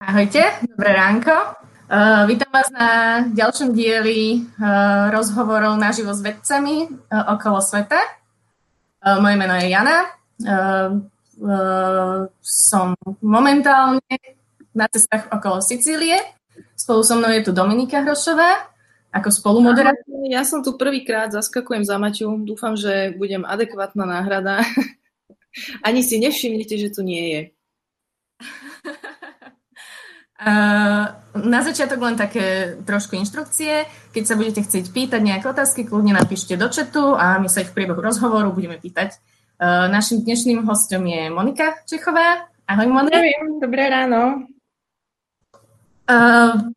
Ahojte, dobré ránko. Uh, vítam vás na ďalšom dieli uh, rozhovorov naživo s vedcami uh, okolo sveta. Uh, moje meno je Jana. Uh, uh, som momentálne na cestách okolo Sicílie. Spolu so mnou je tu Dominika Hrošová ako spolumoderátor. Ja som tu prvýkrát, zaskakujem za Maťu. Dúfam, že budem adekvátna náhrada. Ani si nevšimnete, že tu nie je. Na začiatok len také trošku inštrukcie. Keď sa budete chcieť pýtať nejaké otázky, kľudne napíšte do chatu a my sa ich v priebehu rozhovoru budeme pýtať. Našim dnešným hostom je Monika Čechová. Ahoj, Monika. Dobré ráno. Uh,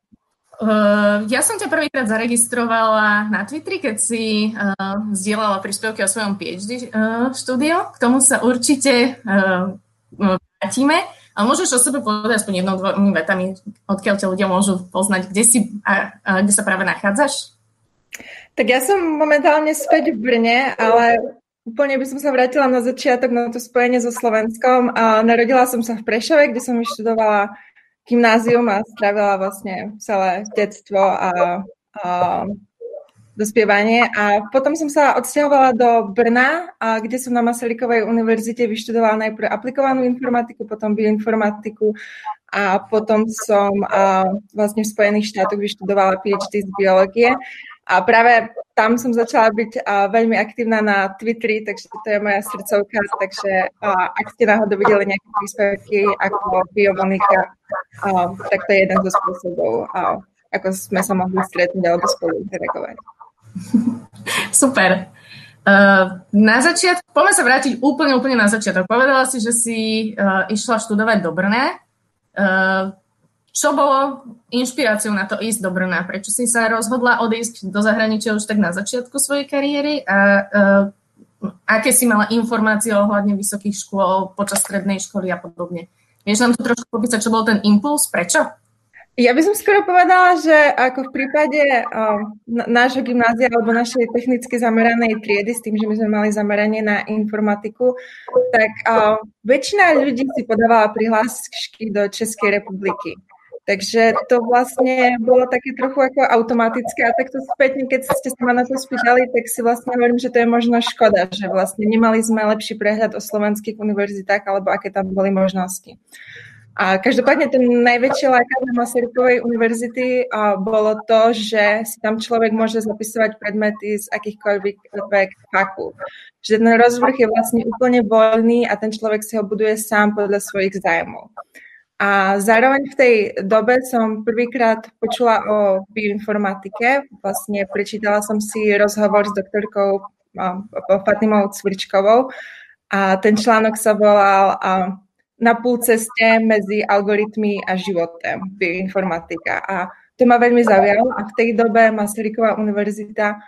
uh, ja som ťa prvýkrát zaregistrovala na Twitteri, keď si uh, zdieľala príspevky o svojom PhD uh, štúdiu. K tomu sa určite uh, vrátime. Ale môžeš o sebe povedať aspoň jednou, dvomi vetami, odkiaľ ťa ľudia môžu poznať, kde, si, a, a, kde sa práve nachádzaš? Tak ja som momentálne späť v Brne, ale úplne by som sa vrátila na začiatok na to spojenie so Slovenskom. A narodila som sa v Prešove, kde som vyštudovala gymnázium a strávila vlastne celé detstvo a, a dospievanie a potom som sa odsťahovala do Brna, a kde som na Masarykovej univerzite vyštudovala najprv aplikovanú informatiku, potom bioinformatiku a potom som a, vlastne v Spojených štátoch vyštudovala PhD z biológie. A práve tam som začala byť a, veľmi aktívna na Twitteri, takže to je moja srdcovka, takže a, ak ste náhodou videli nejaké príspevky ako Biomonika, tak to je jeden zo spôsobov, a, ako sme sa mohli stretnúť alebo spolu interagovať. Super. Uh, na začiatku, poďme sa vrátiť úplne, úplne na začiatok. Povedala si, že si uh, išla študovať do Brna. Uh, čo bolo inšpiráciou na to ísť do Brna? Prečo si sa rozhodla odísť do zahraničia už tak na začiatku svojej kariéry? A uh, aké si mala informácie ohľadne vysokých škôl počas strednej školy a podobne? Vieš nám to trošku popísať, čo bol ten impuls? Prečo? Ja by som skoro povedala, že ako v prípade uh, nášho gymnázia alebo našej technicky zameranej triedy, s tým, že my sme mali zameranie na informatiku, tak uh, väčšina ľudí si podávala prihlášky do Českej republiky. Takže to vlastne bolo také trochu ako automatické a takto spätne, keď ste sa ma na to spýtali, tak si vlastne hovorím, že to je možno škoda, že vlastne nemali sme lepší prehľad o slovenských univerzitách alebo aké tam boli možnosti. A každopádne ten najväčší lákav na Masarykovej univerzity a, bolo to, že si tam človek môže zapisovať predmety z akýchkoľvek fakult. Že ten rozvrh je vlastne úplne voľný a ten človek si ho buduje sám podľa svojich zájmov. A zároveň v tej dobe som prvýkrát počula o bioinformatike. Vlastne prečítala som si rozhovor s doktorkou Fatimou Cvrčkovou a ten článok sa volal na půl ceste medzi algoritmy a životem, bioinformatika. A to ma veľmi zaujalo a v tej dobe Masaryková univerzita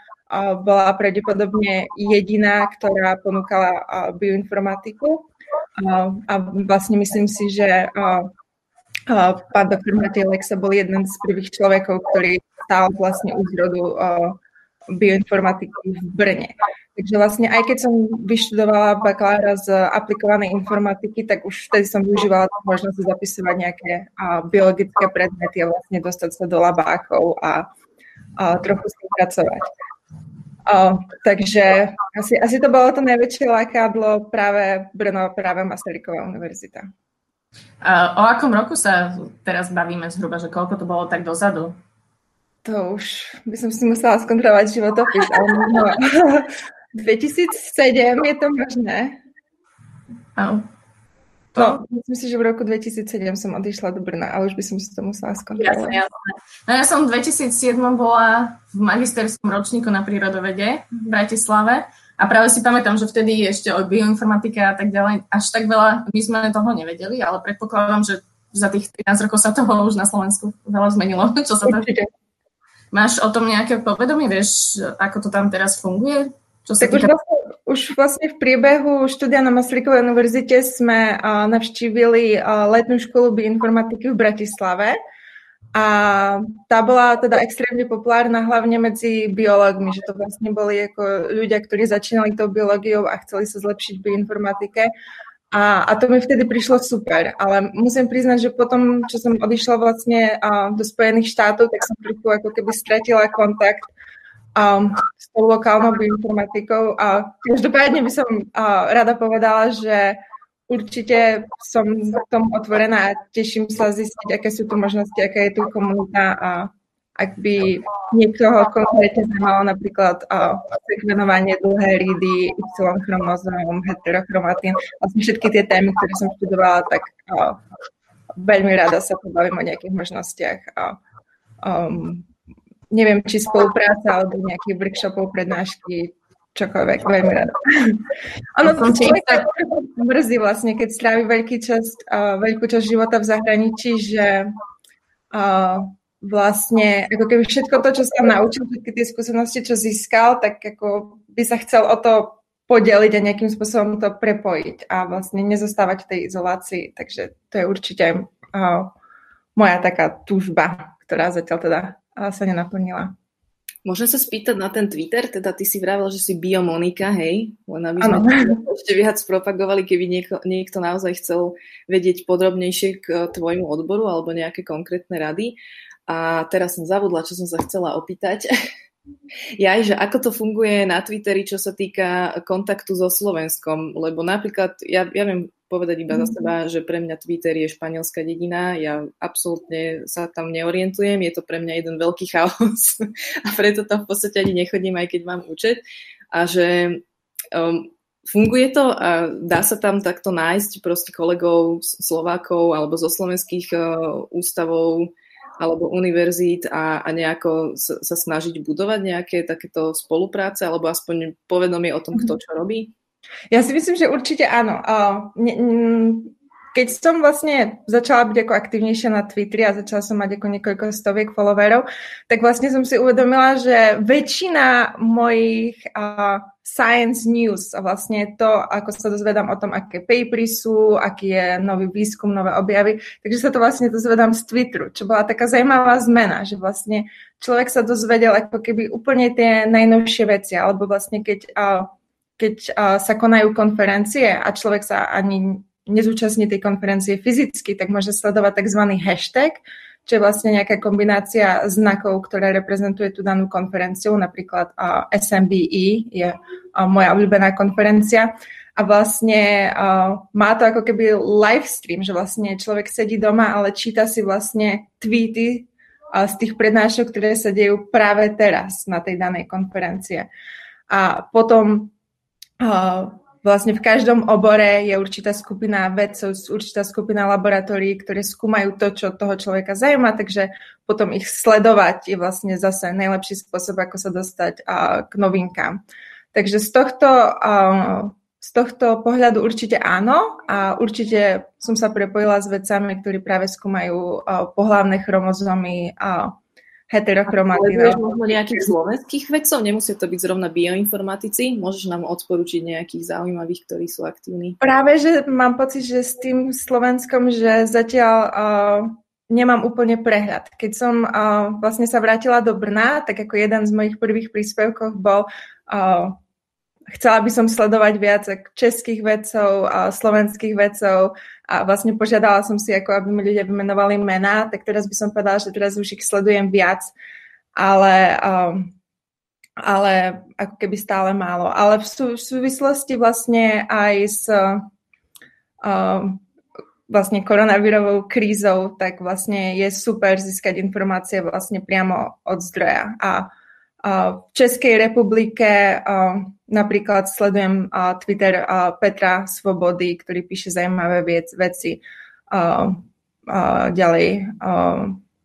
bola pravdepodobne jediná, ktorá ponúkala bioinformatiku. A vlastne myslím si, že pán doktor Matej Lexa bol jeden z prvých človekov, ktorý stál vlastne u zrodu bioinformatiky v Brne. Takže vlastne aj keď som vyštudovala bakalára z aplikovanej informatiky, tak už vtedy som využívala možnosť zapisovať nejaké biologické predmety a vlastne dostať sa do labákov a, a trochu s tým pracovať. A, takže asi, asi to bolo to najväčšie lákadlo práve Brno, práve Masaryková univerzita. O akom roku sa teraz bavíme zhruba, že koľko to bolo tak dozadu? To už by som si musela skontrolovať životopis, ale možno 2007 je to možné. Áno. No, myslím si, že v roku 2007 som odišla do Brna, ale už by som si to musela skontrolovať. Jasne, jasne. No ja som v 2007 bola v magisterskom ročníku na prírodovede v Bratislave a práve si pamätám, že vtedy ešte o bioinformatike a tak ďalej až tak veľa my sme toho nevedeli, ale predpokladám, že za tých 13 rokov sa toho už na Slovensku veľa zmenilo. Čo sa to... Máš o tom nejaké povedomie? Vieš, ako to tam teraz funguje? Čo sa tak týka... už, vlastne, už vlastne v priebehu štúdia na Masarykovej univerzite sme uh, navštívili uh, letnú školu bioinformatiky v Bratislave a tá bola teda extrémne populárna hlavne medzi biológmi, že to vlastne boli ako ľudia, ktorí začínali tou biológiou a chceli sa zlepšiť v bioinformatike A, a to mi vtedy prišlo super, ale musím priznať, že potom, čo som odišla vlastne a, do Spojených štátov, tak som trochu ako keby stratila kontakt um, s tou lokálnou bioinformatikou. A každopádne by som uh, rada povedala, že určite som k tomu otvorená a teším sa zistiť, aké sú tu možnosti, aká je tu komunita a ak by niekoho konkrétne znamenalo napríklad uh, sekvenovanie dlhé ridy, Y-chromozóm, heterochromatín, vlastne všetky tie témy, ktoré som študovala, tak uh, veľmi rada sa pobavím o nejakých možnostiach. Uh, um, neviem, či spolupráca alebo nejakých workshopov, prednášky, čokoľvek, veľmi rada. Ono človeka mrzí vlastne, keď strávi veľký čas, uh, veľkú časť života v zahraničí, že uh, vlastne ako keby všetko to, čo sa naučil, všetky tie skúsenosti, čo získal, tak ako by sa chcel o to podeliť a nejakým spôsobom to prepojiť a vlastne nezostávať v tej izolácii. Takže to je určite uh, moja taká túžba, ktorá zatiaľ teda uh, sa nenaplnila. Môžem sa spýtať na ten Twitter, teda ty si vravel, že si biomonika, hej? Len aby sme ešte viac propagovali, keby niekto, niekto naozaj chcel vedieť podrobnejšie k tvojmu odboru alebo nejaké konkrétne rady. A teraz som zabudla, čo som sa chcela opýtať. Ja, že ako to funguje na Twitteri, čo sa týka kontaktu so Slovenskom, lebo napríklad, ja, ja viem povedať iba za mhm. seba, že pre mňa Twitter je španielská dedina, ja absolútne sa tam neorientujem, je to pre mňa jeden veľký chaos. A preto tam v podstate ani nechodím, aj keď mám účet. A že um, funguje to a dá sa tam takto nájsť proste kolegov Slovákov alebo zo slovenských uh, ústavov alebo univerzít a, a nejako sa, sa snažiť budovať nejaké takéto spolupráce alebo aspoň povedomie o tom, kto mhm. čo robí? Ja si myslím, že určite áno. Keď som vlastne začala byť ako aktivnejšia na Twitteri a začala som mať ako niekoľko stoviek followerov, tak vlastne som si uvedomila, že väčšina mojich uh, science news a vlastne to, ako sa dozvedám o tom, aké papery sú, aký je nový výskum, nové objavy, takže sa to vlastne dozvedám z Twitteru, čo bola taká zaujímavá zmena, že vlastne človek sa dozvedel ako keby úplne tie najnovšie veci, alebo vlastne keď, uh, keď uh, sa konajú konferencie a človek sa ani nezúčastní tej konferencie fyzicky, tak môže sledovať tzv. hashtag, čo je vlastne nejaká kombinácia znakov, ktorá reprezentuje tú danú konferenciu. Napríklad SMBE je moja obľúbená konferencia. A vlastne uh, má to ako keby live stream, že vlastne človek sedí doma, ale číta si vlastne tweety uh, z tých prednášok, ktoré sa dejú práve teraz na tej danej konferencie. A potom uh, vlastne v každom obore je určitá skupina vedcov, určitá skupina laboratórií, ktoré skúmajú to, čo toho človeka zaujíma, takže potom ich sledovať je vlastne zase najlepší spôsob, ako sa dostať k novinkám. Takže z tohto, z tohto pohľadu určite áno a určite som sa prepojila s vedcami, ktorí práve skúmajú pohlavné chromozómy heterochromatína. možno nejakých slovenských vedcov? Nemusia to byť zrovna bioinformatici? Môžeš nám odporučiť nejakých zaujímavých, ktorí sú aktívni? Práve, že mám pocit, že s tým Slovenskom, že zatiaľ uh, nemám úplne prehľad. Keď som uh, vlastne sa vrátila do Brna, tak ako jeden z mojich prvých príspevkov bol uh, chcela by som sledovať viac českých vedcov a slovenských vedcov a vlastne požiadala som si, ako aby mi ľudia vymenovali mená, tak teraz by som povedala, že teraz už ich sledujem viac, ale, um, ale ako keby stále málo. Ale v, sú, v súvislosti vlastne aj s um, vlastne koronavírovou krízou, tak vlastne je super získať informácie vlastne priamo od zdroja. A v Českej republike napríklad sledujem Twitter Petra Svobody, ktorý píše zaujímavé veci ďalej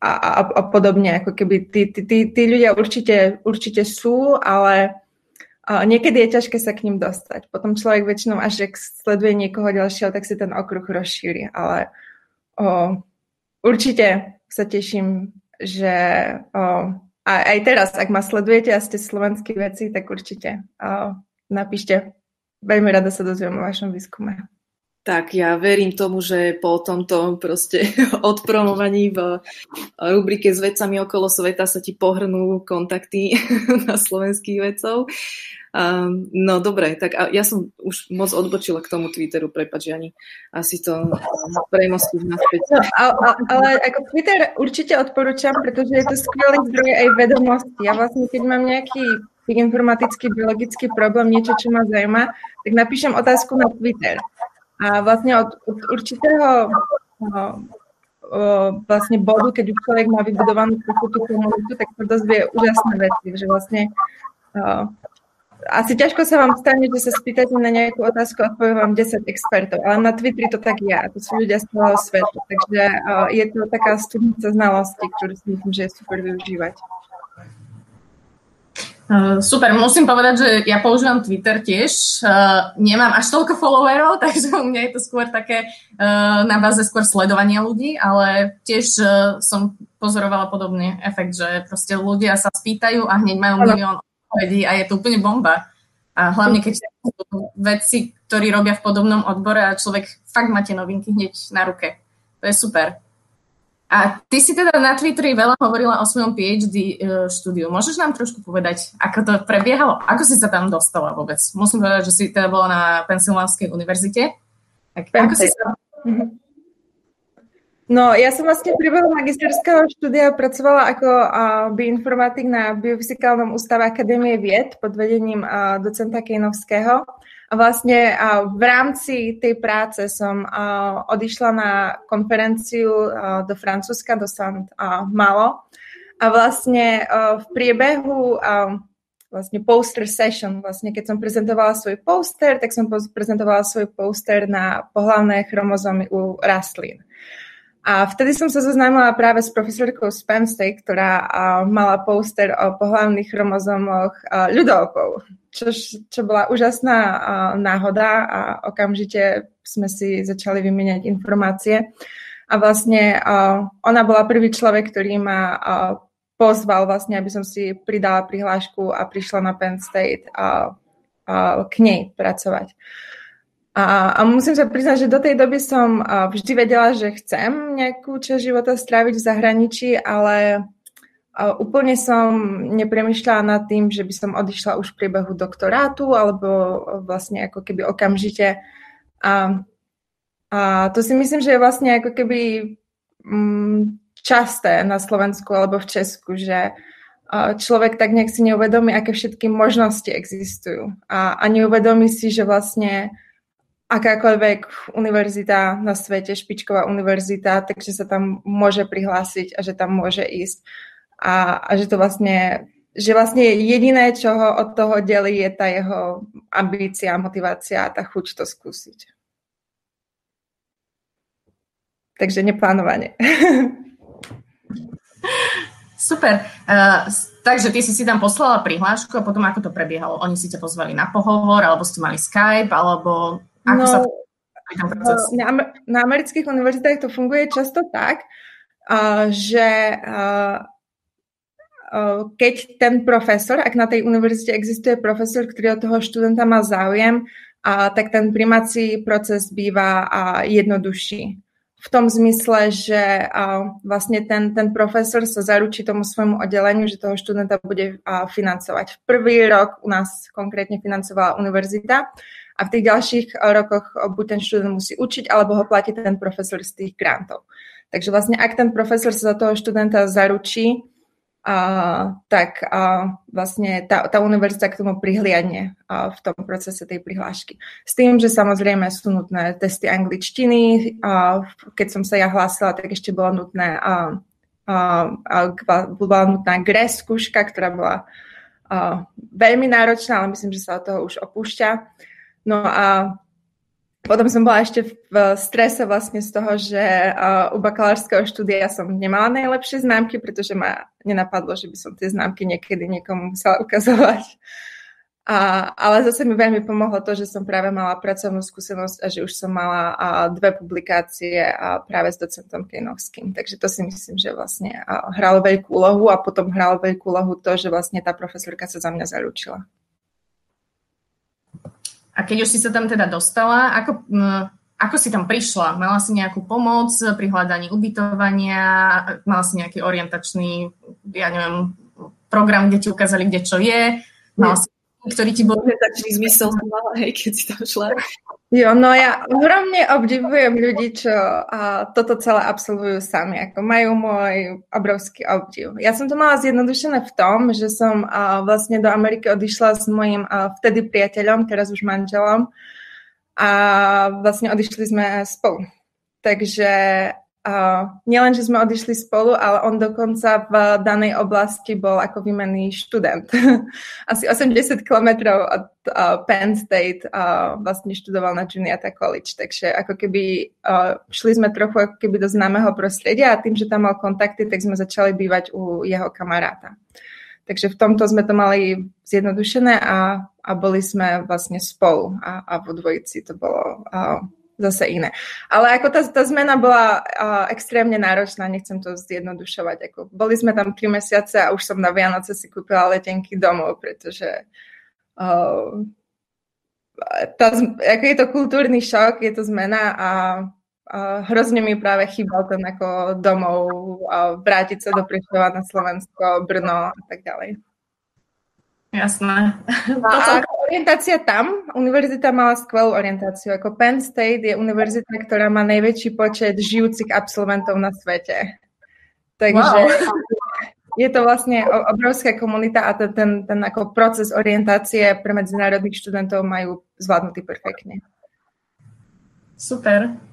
a, a, a podobne. Ako keby tí, tí, tí, tí ľudia určite, určite sú, ale niekedy je ťažké sa k ním dostať. Potom človek väčšinou, až ak sleduje niekoho ďalšieho, tak si ten okruh rozšíri. Ale o, určite sa teším, že o, a aj teraz, ak ma sledujete a ste slovenskí veci, tak určite uh, napíšte. Veľmi rada sa dozviem o vašom výskume. Tak ja verím tomu, že po tomto proste odpromovaní v rubrike s vecami okolo sveta sa ti pohrnú kontakty na slovenských vedcov. Um, no dobre, tak ja som už moc odbočila k tomu Twitteru, prepač, ani asi to premostím naspäť. No, ale, ale ako Twitter určite odporúčam, pretože je to skvelý zdroj aj vedomosti. Ja vlastne, keď mám nejaký informatický, biologický problém, niečo, čo ma zaujíma, tak napíšem otázku na Twitter. A vlastne od, od určitého no, vlastne bodu, keď už človek má vybudovanú tú komunitu, tak sa dozvie úžasné veci, že vlastne asi ťažko sa vám stane, že sa spýtate na nejakú otázku a odpovie vám 10 expertov, ale na Twitteri to tak je, to sú ľudia z celého sveta, takže uh, je to taká studnica znalosti, ktorú si myslím, že je super využívať. Uh, super, musím povedať, že ja používam Twitter tiež. Uh, nemám až toľko followerov, takže u mňa je to skôr také uh, na báze skôr sledovania ľudí, ale tiež som pozorovala podobný efekt, že proste ľudia sa spýtajú a hneď majú milión odpovedí a je to úplne bomba. A hlavne, keď sú vedci, ktorí robia v podobnom odbore a človek fakt máte novinky hneď na ruke. To je super. A ty si teda na Twitteri veľa hovorila o svojom PhD e, štúdiu. Môžeš nám trošku povedať, ako to prebiehalo? Ako si sa tam dostala vôbec? Musím povedať, že si teda bola na Pensylvánskej univerzite. Tak ako si sa... Mhm. No, ja som vlastne v priebehu magisterského štúdia pracovala ako bioinformatik na Biofyzikálnom ústave Akadémie vied pod vedením docenta Kejnovského. A vlastne v rámci tej práce som odišla na konferenciu do Francúzska, do Sant Malo. A vlastne v priebehu vlastne poster session, vlastne keď som prezentovala svoj poster, tak som prezentovala svoj poster na pohlavné chromozómy u rastlín. A vtedy som sa zoznámila práve s profesorkou Spenstej, ktorá mala poster o pohľavných chromozómoch ľudovkov, čo, čo bola úžasná náhoda a okamžite sme si začali vymieňať informácie. A vlastne ona bola prvý človek, ktorý ma pozval vlastne, aby som si pridala prihlášku a prišla na Penn State a, a k nej pracovať. A, a musím sa priznať, že do tej doby som vždy vedela, že chcem nejakú časť života stráviť v zahraničí, ale úplne som nepremýšľala nad tým, že by som odišla už v priebehu doktorátu alebo vlastne ako keby okamžite. A, a to si myslím, že je vlastne ako keby mm, časté na Slovensku alebo v Česku, že človek tak nejak si neuvedomí, aké všetky možnosti existujú. A, a neuvedomí si, že vlastne akákoľvek univerzita na svete, špičková univerzita, takže sa tam môže prihlásiť a že tam môže ísť. A, a že to vlastne, že vlastne jediné, čo ho od toho delí, je tá jeho ambícia, motivácia a tá chuť to skúsiť. Takže neplánovanie. Super. Uh, takže ty si si tam poslala prihlášku a potom ako to prebiehalo? Oni si ťa pozvali na pohovor, alebo ste mali Skype, alebo ako no, sa na, na amerických univerzitách to funguje často tak, že keď ten profesor, ak na tej univerzite existuje profesor, ktorý od toho študenta má záujem, tak ten primací proces býva jednodušší. V tom zmysle, že vlastne ten, ten profesor sa zaručí tomu svojmu oddeleniu, že toho študenta bude financovať. V prvý rok u nás konkrétne financovala univerzita a v tých ďalších eh, rokoch eh, buď ten študent musí učiť, alebo ho platí ten profesor z tých grantov. Takže vlastne ak ten profesor sa za toho študenta zaručí, a, tak a, vlastne tá, tá univerzita k tomu prihliadne a, v tom procese tej prihlášky. S tým, že samozrejme sú nutné testy angličtiny. A, keď som sa ja hlásila, tak ešte bolo nutné a, a, a, bola nutná GRE skúška, ktorá bola a, veľmi náročná, ale myslím, že sa od toho už opúšťa. No a potom som bola ešte v strese vlastne z toho, že u bakalárskeho štúdia som nemala najlepšie známky, pretože ma nenapadlo, že by som tie známky niekedy niekomu musela ukazovať. A, ale zase mi veľmi pomohlo to, že som práve mala pracovnú skúsenosť a že už som mala a, dve publikácie a práve s docentom Kejnovským. Takže to si myslím, že vlastne a, hralo veľkú úlohu a potom hralo veľkú úlohu to, že vlastne tá profesorka sa za mňa zaručila. A keď už si sa tam teda dostala, ako, ako si tam prišla? Mala si nejakú pomoc pri hľadaní ubytovania? Mala si nejaký orientačný, ja neviem, program, kde ti ukázali, kde čo je? Mala si ktorý ti bol... Taký zmysel mala, hej, keď si tam šla. Jo, no ja ohromne obdivujem ľudí, čo a, toto celé absolvujú sami, ako majú môj obrovský obdiv. Ja som to mala zjednodušené v tom, že som a, vlastne do Ameriky odišla s mojim a, vtedy priateľom, teraz už manželom a vlastne odišli sme spolu. Takže Uh, že sme odišli spolu, ale on dokonca v danej oblasti bol ako výmenný študent. Asi 80 kilometrov od uh, Penn State uh, vlastne študoval na Juniata College, takže ako keby uh, šli sme trochu ako keby do známeho prostredia a tým, že tam mal kontakty, tak sme začali bývať u jeho kamaráta. Takže v tomto sme to mali zjednodušené a, a boli sme vlastne spolu a, a vo dvojici to bolo uh, zase iné. Ale ako tá, tá zmena bola uh, extrémne náročná, nechcem to zjednodušovať. Ako, boli sme tam tri mesiace a už som na Vianoce si kúpila letenky domov, pretože uh, tá, ako je to kultúrny šok, je to zmena a uh, hrozne mi práve chýbal ten ako domov, uh, vrátiť sa do Prešova na Slovensko, Brno a tak ďalej. Jasné. A, a orientácia tam, univerzita mala skvelú orientáciu. Ako Penn State je univerzita, ktorá má najväčší počet žijúcich absolventov na svete. Takže wow. je to vlastne obrovská komunita a ten, ten, ten ako proces orientácie pre medzinárodných študentov majú zvládnutý perfektne. Super.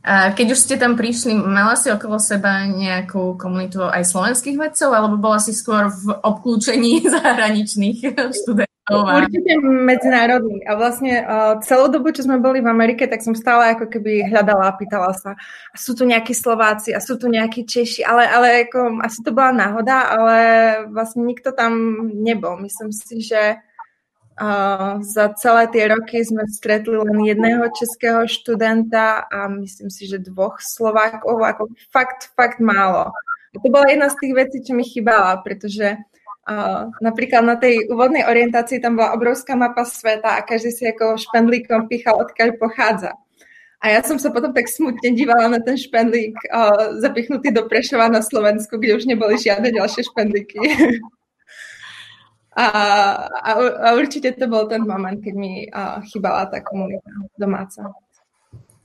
A keď už ste tam prišli, mala si okolo seba nejakú komunitu aj slovenských vedcov, alebo bola si skôr v obklúčení zahraničných študentov? Určite medzinárodný. A vlastne uh, celú dobu, čo sme boli v Amerike, tak som stále ako keby hľadala a pýtala sa, a sú tu nejakí Slováci, a sú tu nejakí Češi, ale, ale ako, asi to bola náhoda, ale vlastne nikto tam nebol. Myslím si, že Za celé tie roky sme stretli len jedného českého študenta a myslím si, že dvoch Slovákov, ako fakt, fakt málo. A to bola jedna z tých vecí, čo mi chýbala, pretože uh, napríklad na tej úvodnej orientácii tam bola obrovská mapa sveta a každý si ako špendlíkom píchal, odkiaľ pochádza. A ja som sa potom tak smutne dívala na ten špendlík uh, zapichnutý do Prešova na Slovensku, kde už neboli žiadne ďalšie špendlíky. A, a, a určite to bol ten moment, keď mi a, chybala tá komunita domáca.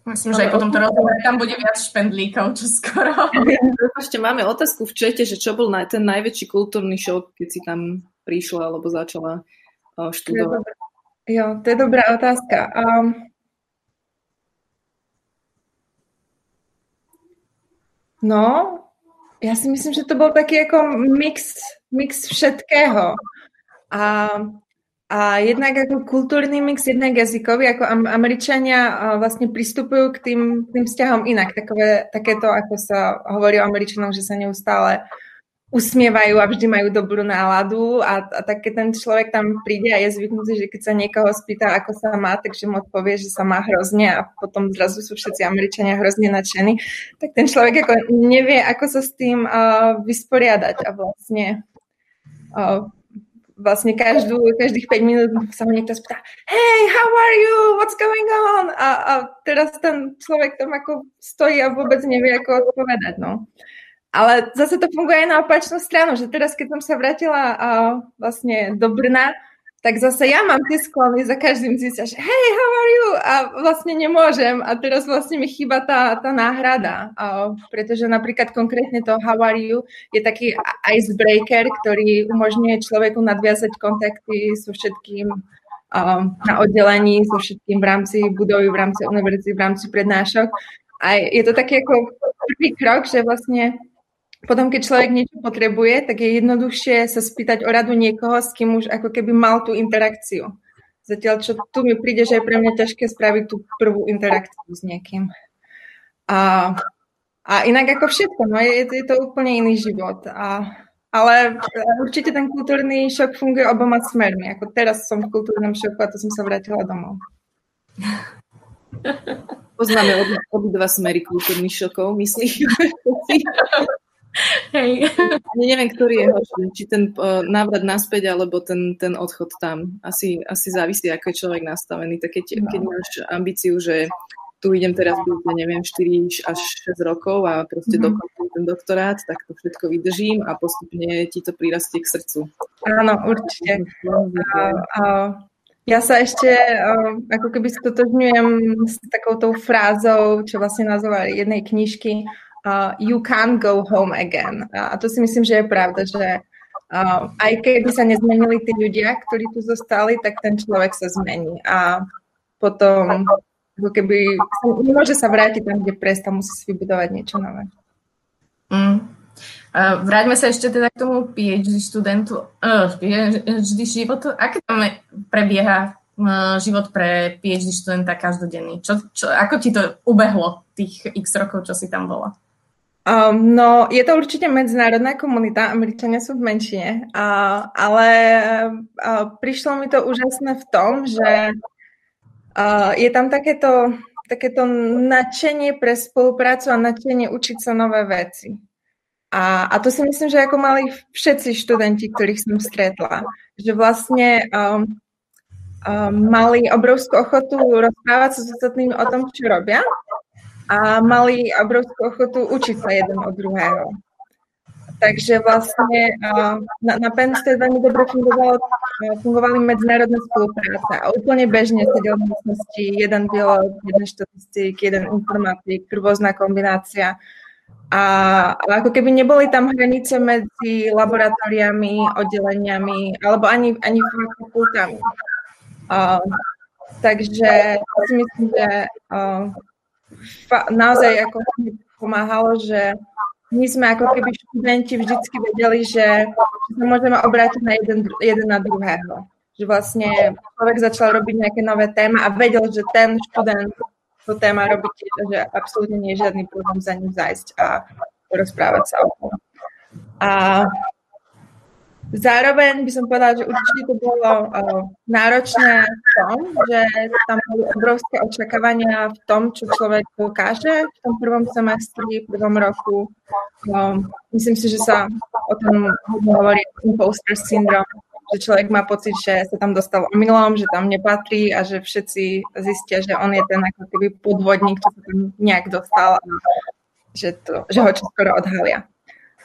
Myslím, že aj potom to rozumie, tam bude viac špendlíkov, čo skoro. Ešte máme otázku v čete, že čo bol na, ten najväčší kultúrny šok, keď si tam prišla alebo začala uh, študovať. Jo, to je dobrá otázka. Um, no, ja si myslím, že to bol taký ako mix, mix všetkého. A, a jednak ako kultúrny mix, jednak jazykový, ako Američania vlastne pristupujú k tým, tým vzťahom inak. Takové, takéto, ako sa hovorí o Američanoch, že sa neustále usmievajú a vždy majú dobrú náladu a, a tak ten človek tam príde a je zvyknutý, že keď sa niekoho spýta, ako sa má, takže mu odpovie, že sa má hrozne a potom zrazu sú všetci Američania hrozne nadšení, tak ten človek ako nevie, ako sa s tým uh, vysporiadať a vlastne uh, vlastne každú, každých 5 minút sa ho niekto spýta hey, how are you, what's going on? A, a teraz ten človek tam ako stojí a vôbec nevie, ako odpovedať, no. Ale zase to funguje aj na opačnú stranu, že teraz, keď som sa vrátila a, vlastne do Brna, tak zase ja mám tie sklony za každým zistiať, že hey, how are you? A vlastne nemôžem. A teraz vlastne mi chýba tá, tá náhrada. A pretože napríklad konkrétne to how are you je taký icebreaker, ktorý umožňuje človeku nadviazať kontakty so všetkým um, na oddelení, so všetkým v rámci budovy, v rámci univerzity, v rámci prednášok. A je to taký ako prvý krok, že vlastne potom, keď človek niečo potrebuje, tak je jednoduchšie sa spýtať o radu niekoho, s kým už ako keby mal tú interakciu. Zatiaľ, čo tu mi príde, že je pre mňa ťažké spraviť tú prvú interakciu s niekým. A, a inak ako všetko, no je, je to úplne iný život. A, ale určite ten kultúrny šok funguje oboma smermi. Ako teraz som v kultúrnom šoku a to som sa vrátila domov. Poznáme obidva smery kultúrnych šokov, myslím. Hej. Ani neviem, ktorý je horší, či ten uh, návrat naspäť, alebo ten, ten odchod tam. Asi, asi závisí, ako je človek nastavený. Tak keď, no. keď máš ambíciu, že tu idem teraz neviem, 4 až 6 rokov a proste mm-hmm. dokončím ten doktorát, tak to všetko vydržím a postupne ti to prirastie k srdcu. Áno, určite. A, a, ja sa ešte uh, ako keby stotožňujem s takoutou frázou, čo vlastne nazvali jednej knižky uh, You can't go home again. A to si myslím, že je pravda, že uh, aj keby sa nezmenili tí ľudia, ktorí tu zostali, tak ten človek sa zmení. A potom ako keby nemôže sa vrátiť tam, kde prestal, musí si vybudovať niečo nové. Mm. Vráťme sa ešte teda k tomu PhD študentu, uh, PhD životu. Aké tam prebieha uh, život pre PhD študenta každodenný? Čo, čo, ako ti to ubehlo tých x rokov, čo si tam bola? Um, no, je to určite medzinárodná komunita, Američania sú v menšine, uh, ale uh, prišlo mi to úžasné v tom, že uh, je tam takéto, takéto nadšenie pre spoluprácu a nadšenie učiť sa nové veci. A, a to si myslím, že ako mali všetci študenti, ktorých som stretla. Že vlastne um, um, mali obrovskú ochotu rozprávať sa s ostatnými o tom, čo robia a mali obrovskú ochotu učiť sa jeden od druhého. Takže vlastne na, na Penn State veľmi dobre fungovalo, fungovali medzinárodné spolupráce a úplne bežne sedel v miestnosti jeden biolog, jeden štatistik, jeden informatik, rôzna kombinácia. A, ale ako keby neboli tam hranice medzi laboratóriami, oddeleniami, alebo ani, ani fakultami. Uh, takže si myslím, že uh, naozaj ako pomáhalo, že my sme ako keby študenti vždycky vedeli, že sa môžeme obrátiť na jeden, jeden na druhého. Že vlastne človek začal robiť nejaké nové téma a vedel, že ten študent to téma robiť, že absolútne nie je žiadny problém za ním zajsť a rozprávať sa o tom. A zároveň by som povedala, že určite to bolo uh, náročné v tom, že tam boli obrovské očakávania v tom, čo človek dokáže v tom prvom semestri, v prvom roku. Um, myslím si, že sa o tom hovorí imposter syndrome, že človek má pocit, že sa tam dostal omylom, že tam nepatrí a že všetci zistia, že on je ten ako podvodník, čo sa tam nejak dostal a že, to, že ho skoro odhalia.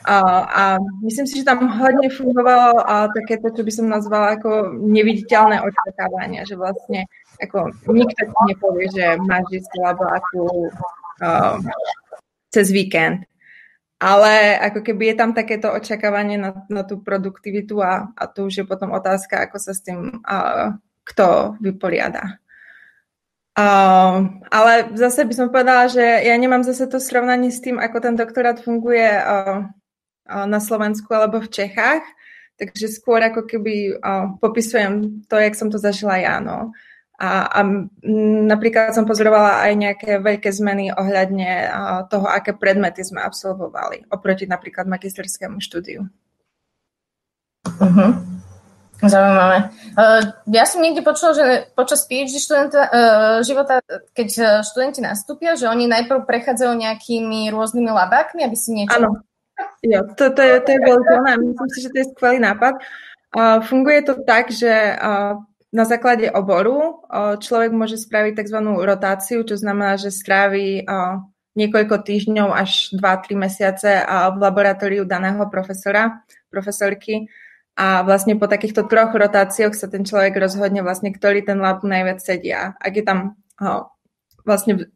A, a myslím si, že tam hodne fungovalo a takéto, čo by som nazvala ako neviditeľné očakávania, že vlastne ako nikto ti nepovie, že máš ísť ako uh, cez víkend ale ako keby je tam takéto očakávanie na, na tú produktivitu a, a to už je potom otázka, ako sa s tým uh, kto vyporiada. Uh, ale zase by som povedala, že ja nemám zase to srovnanie s tým, ako ten doktorát funguje uh, na Slovensku alebo v Čechách, takže skôr ako keby uh, popisujem to, jak som to zažila ja. No. A, a napríklad som pozorovala aj nejaké veľké zmeny ohľadne toho, aké predmety sme absolvovali, oproti napríklad magisterskému štúdiu. Uh-huh. Zaujímavé. Uh, ja som niekde počula, že počas PhD študenta, uh, života, keď uh, študenti nastúpia, že oni najprv prechádzajú nejakými rôznymi labákmi, aby si niečo... Áno, jo, to, to, je, to je veľké. Myslím si, že to je skvelý nápad. Funguje to tak, že na základe oboru človek môže spraviť tzv. rotáciu, čo znamená, že strávi niekoľko týždňov až 2-3 mesiace v laboratóriu daného profesora, profesorky a vlastne po takýchto troch rotáciách sa ten človek rozhodne vlastne, ktorý ten lab najviac sedia. Ak je tam vlastne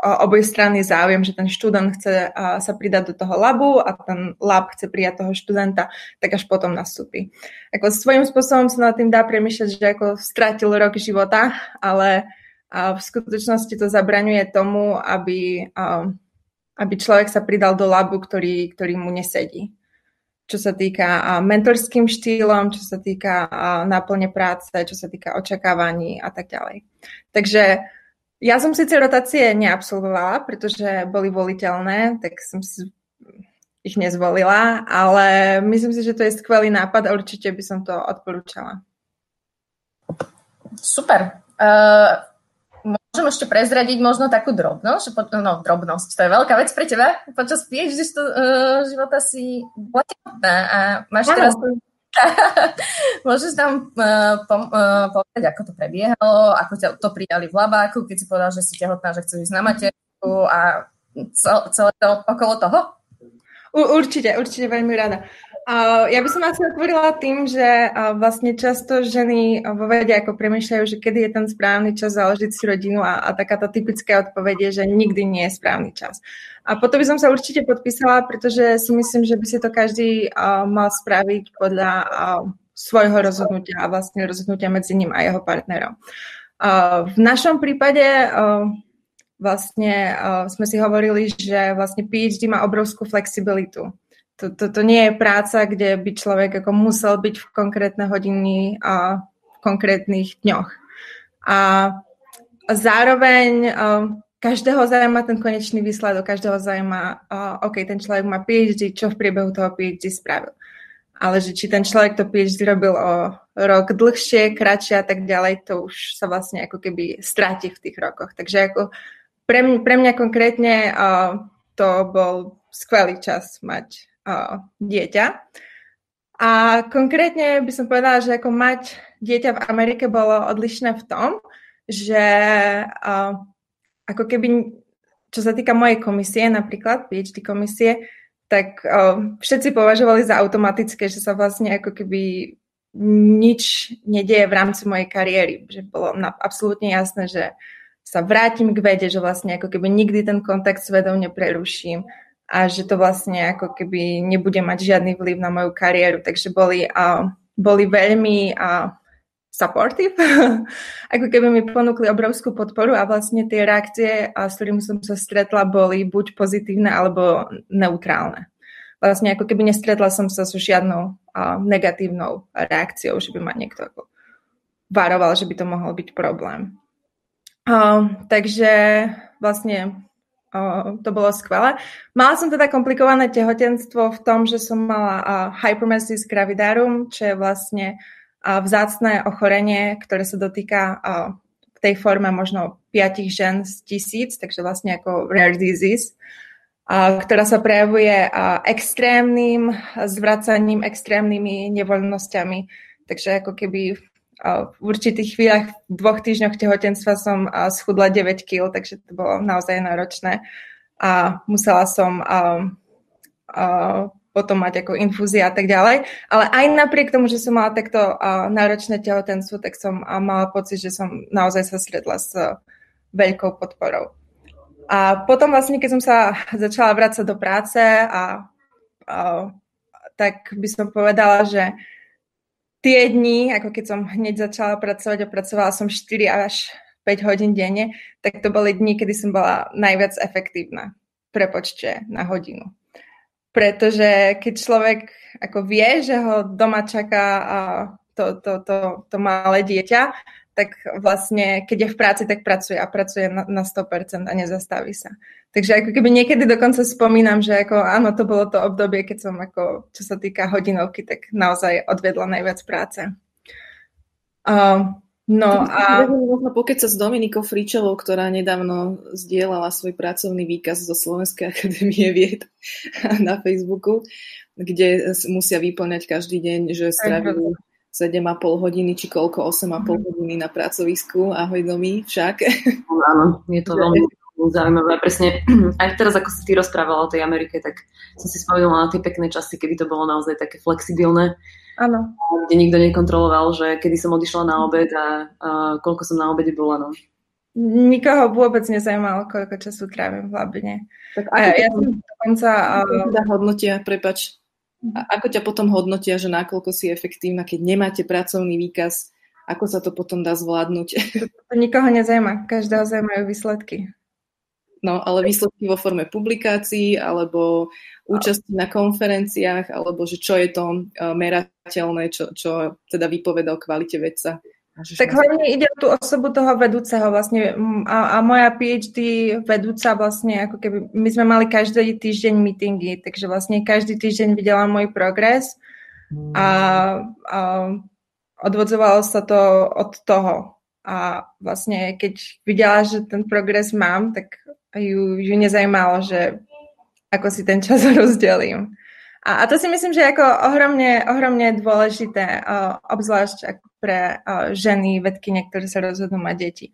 oboj strany záujem, že ten študent chce sa pridať do toho labu a ten lab chce prijať toho študenta, tak až potom nastúpi. Ako svojím spôsobom sa nad tým dá premyšľať, že ako stratil rok života, ale v skutočnosti to zabraňuje tomu, aby, aby človek sa pridal do labu, ktorý, ktorý mu nesedí čo sa týka mentorským štýlom, čo sa týka náplne práce, čo sa týka očakávaní a tak ďalej. Takže ja som síce rotácie neabsolvovala, pretože boli voliteľné, tak som si ich nezvolila, ale myslím si, že to je skvelý nápad a určite by som to odporúčala. Super. Uh, môžem ešte prezradiť možno takú drobnosť, že po, no drobnosť, to je veľká vec pre teba. Počas PhD uh, života si bola a máš teraz Môžeš nám uh, pom- uh, povedať, ako to prebiehalo, ako ťa to prijali v labáku, keď si povedal, že si tehotná, že chceš ísť na materku a celé to okolo toho? Určite, určite veľmi rada. Uh, ja by som asi otvorila tým, že uh, vlastne často ženy vo vede ako premýšľajú, že kedy je ten správny čas založiť si rodinu a, a takáto typická odpoveď je, že nikdy nie je správny čas. A potom by som sa určite podpísala, pretože si myslím, že by si to každý uh, mal spraviť podľa uh, svojho rozhodnutia a vlastne rozhodnutia medzi ním a jeho partnerom. Uh, v našom prípade uh, vlastne uh, sme si hovorili, že vlastne PhD má obrovskú flexibilitu to, to, to nie je práca, kde by človek ako musel byť v konkrétne hodiny a v konkrétnych dňoch. A zároveň každého zaujíma ten konečný výsledok, každého zaujíma, OK, ten človek má PhD, čo v priebehu toho PhD spravil. Ale že či ten človek to PhD robil o rok dlhšie, kratšie a tak ďalej, to už sa vlastne ako keby stráti v tých rokoch. Takže ako pre, mňa, pre mňa konkrétne uh, to bol skvelý čas mať dieťa. A konkrétne by som povedala, že ako mať dieťa v Amerike bolo odlišné v tom, že uh, ako keby, čo sa týka mojej komisie, napríklad PhD komisie, tak uh, všetci považovali za automatické, že sa vlastne ako keby nič nedieje v rámci mojej kariéry. Že bolo na, absolútne jasné, že sa vrátim k vede, že vlastne ako keby nikdy ten kontakt s vedou nepreruším, a že to vlastne ako keby nebude mať žiadny vplyv na moju kariéru. Takže boli, uh, boli veľmi uh, supportive, ako keby mi ponúkli obrovskú podporu a vlastne tie reakcie, uh, s ktorými som sa stretla, boli buď pozitívne alebo neutrálne. Vlastne ako keby nestretla som sa so žiadnou uh, negatívnou reakciou, že by ma niekto ako varoval, že by to mohol byť problém. Uh, takže vlastne to bolo skvelé. Mala som teda komplikované tehotenstvo v tom, že som mala hypermesis gravidarum, čo je vlastne vzácné ochorenie, ktoré sa dotýka v tej forme možno 5 žen z tisíc, takže vlastne ako rare disease, ktorá sa prejavuje extrémnym zvracaním, extrémnymi nevoľnosťami. Takže ako keby v určitých chvíľach, v dvoch týždňoch tehotenstva som schudla 9 kg, takže to bolo naozaj náročné. A musela som potom mať ako infúzia a tak ďalej. Ale aj napriek tomu, že som mala takto náročné tehotenstvo, tak som mala pocit, že som naozaj sa stretla s veľkou podporou. A potom vlastne, keď som sa začala vrácať do práce a, a tak by som povedala, že tie dni, ako keď som hneď začala pracovať a pracovala som 4 až 5 hodín denne, tak to boli dni, kedy som bola najviac efektívna pre počte na hodinu. Pretože keď človek ako vie, že ho doma čaká to, to, to, to malé dieťa, tak vlastne, keď je v práci, tak pracuje a pracuje na, na 100% a nezastaví sa. Takže ako keby niekedy dokonca spomínam, že ako áno, to bolo to obdobie, keď som ako, čo sa týka hodinovky, tak naozaj odvedla najviac práce. Uh, no a... Možno pokeť sa s Dominikou Fričovou, ktorá nedávno zdieľala svoj pracovný výkaz zo Slovenskej akadémie vied na Facebooku, kde musia vyplňať každý deň, že stravili 7,5 hodiny, či koľko, 8,5 mm. hodiny na pracovisku. Ahoj domy, však. Áno, je to veľmi zaujímavé. Presne, aj teraz, ako si ty rozprávala o tej Amerike, tak som si spomenula na tie pekné časy, kedy to bolo naozaj také flexibilné. Áno. Kde nikto nekontroloval, že kedy som odišla na obed a, a koľko som na obede bola. No. Nikoho vôbec nezajímalo, koľko času trávim v labine. Tak a ja, ja som dokonca... Uh... hodnotia, prepač, a ako ťa potom hodnotia, že nakoľko si efektívna, keď nemáte pracovný výkaz, ako sa to potom dá zvládnuť? To nikoho nezajíma, každého zaujímajú výsledky. No, ale výsledky vo forme publikácií, alebo účasti na konferenciách, alebo že čo je to e, merateľné, čo, čo teda vypoveda o kvalite vedca. Tak hlavne ide o tú osobu toho vedúceho vlastne a, a moja PhD vedúca vlastne ako keby, my sme mali každý týždeň meetingy, takže vlastne každý týždeň videla môj progres a, a odvodzovalo sa to od toho. A vlastne keď videla, že ten progres mám, tak ju, ju nezajímalo, že ako si ten čas rozdelím. A, a to si myslím, že je ako ohromne, ohromne dôležité, uh, obzvlášť pre uh, ženy, vedkyne, ktoré sa rozhodnú mať deti.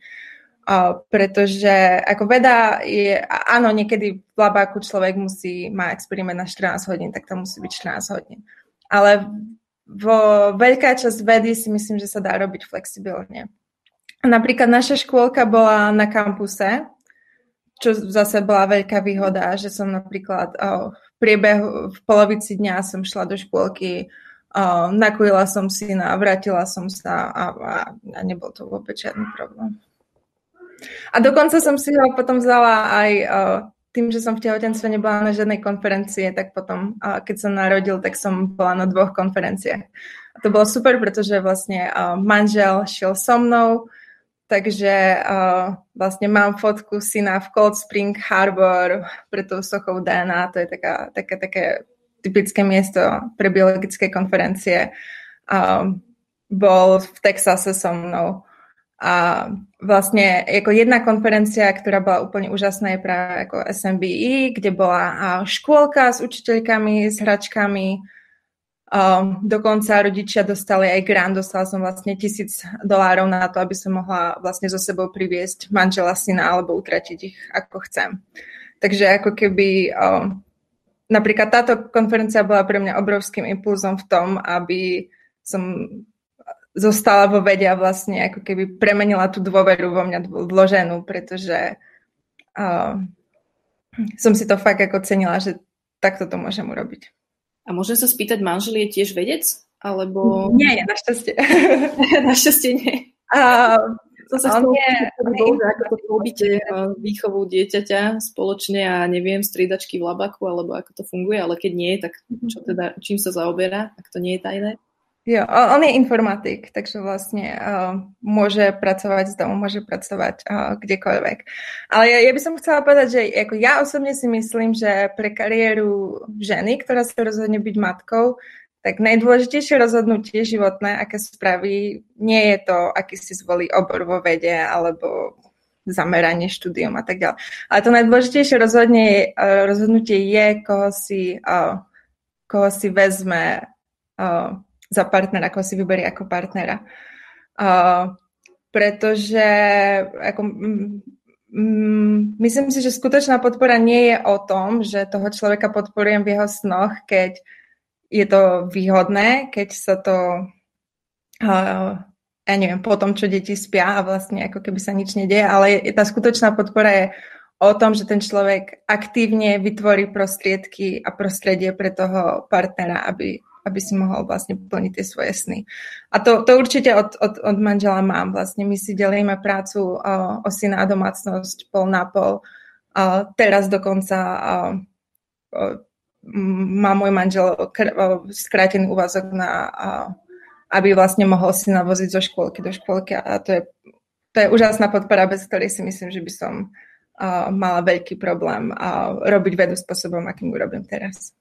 Uh, pretože ako veda je, áno, niekedy v labáku človek musí, má experiment na 14 hodín, tak to musí byť 14 hodín. Ale vo veľká časť vedy si myslím, že sa dá robiť flexibilne. Napríklad naša škôlka bola na kampuse, čo zase bola veľká výhoda, že som napríklad v priebehu, v polovici dňa som šla do škôlky, oh, nakojila som si a vrátila som sa a, a, a nebol to vôbec žiadny problém. A dokonca som si ho potom vzala aj tým, že som v tehotenstve nebola na žiadnej konferencie, tak potom, keď som narodil, tak som bola na dvoch konferenciách. A to bolo super, pretože vlastne manžel šiel so mnou, takže uh, vlastne mám fotku syna v Cold Spring Harbor pre tou sochou DNA, to je taká, také, také typické miesto pre biologické konferencie. Uh, bol v Texase so mnou. A vlastne ako jedna konferencia, ktorá bola úplne úžasná, je práve ako SMBI, kde bola škôlka s učiteľkami, s hračkami. Um, dokonca rodičia dostali aj grant, dostala som vlastne tisíc dolárov na to, aby som mohla vlastne so sebou priviesť manžela, syna alebo utratiť ich ako chcem. Takže ako keby um, napríklad táto konferencia bola pre mňa obrovským impulzom v tom, aby som zostala vo vede a vlastne ako keby premenila tú dôveru vo mňa vloženú, pretože uh, som si to fakt ako cenila, že takto to môžem urobiť. A môžem sa spýtať, manžel je tiež vedec? Alebo... Nie, našťastie. našťastie nie. Uh, to sa on je, bol, že ako to robíte výchovu dieťaťa spoločne a neviem, striedačky v labaku, alebo ako to funguje, ale keď nie, tak čo teda, čím sa zaoberá, ak to nie je tajné? Jo, on je informatik, takže vlastne uh, môže pracovať z domu, môže pracovať uh, kdekoľvek. Ale ja, ja by som chcela povedať, že ako ja osobne si myslím, že pre kariéru ženy, ktorá sa rozhodne byť matkou, tak najdôležitejšie rozhodnutie životné, aké spraví, nie je to, aký si zvolí obor vo vede alebo zameranie štúdium a tak ďalej. Ale to najdôležitejšie rozhodne, uh, rozhodnutie je, koho si, uh, koho si vezme uh, za partnera, ako si vyberie ako partnera. Uh, pretože ako, mm, myslím si, že skutočná podpora nie je o tom, že toho človeka podporujem v jeho snoch, keď je to výhodné, keď sa to uh, ja neviem, po tom, čo deti spia a vlastne ako keby sa nič nedieje, ale tá skutočná podpora je o tom, že ten človek aktívne vytvorí prostriedky a prostredie pre toho partnera, aby aby si mohol vlastne plniť tie svoje sny. A to, to určite od, od, od manžela mám. Vlastne my si delíme prácu o, o syna a domácnosť pol na pol. A teraz dokonca a, o, má môj manžel skrátený úvazok na, a, aby vlastne mohol si navoziť zo škôlky do škôlky a to je, to je úžasná podpora, bez ktorej si myslím, že by som a, mala veľký problém a robiť vedu spôsobom, akým urobím teraz.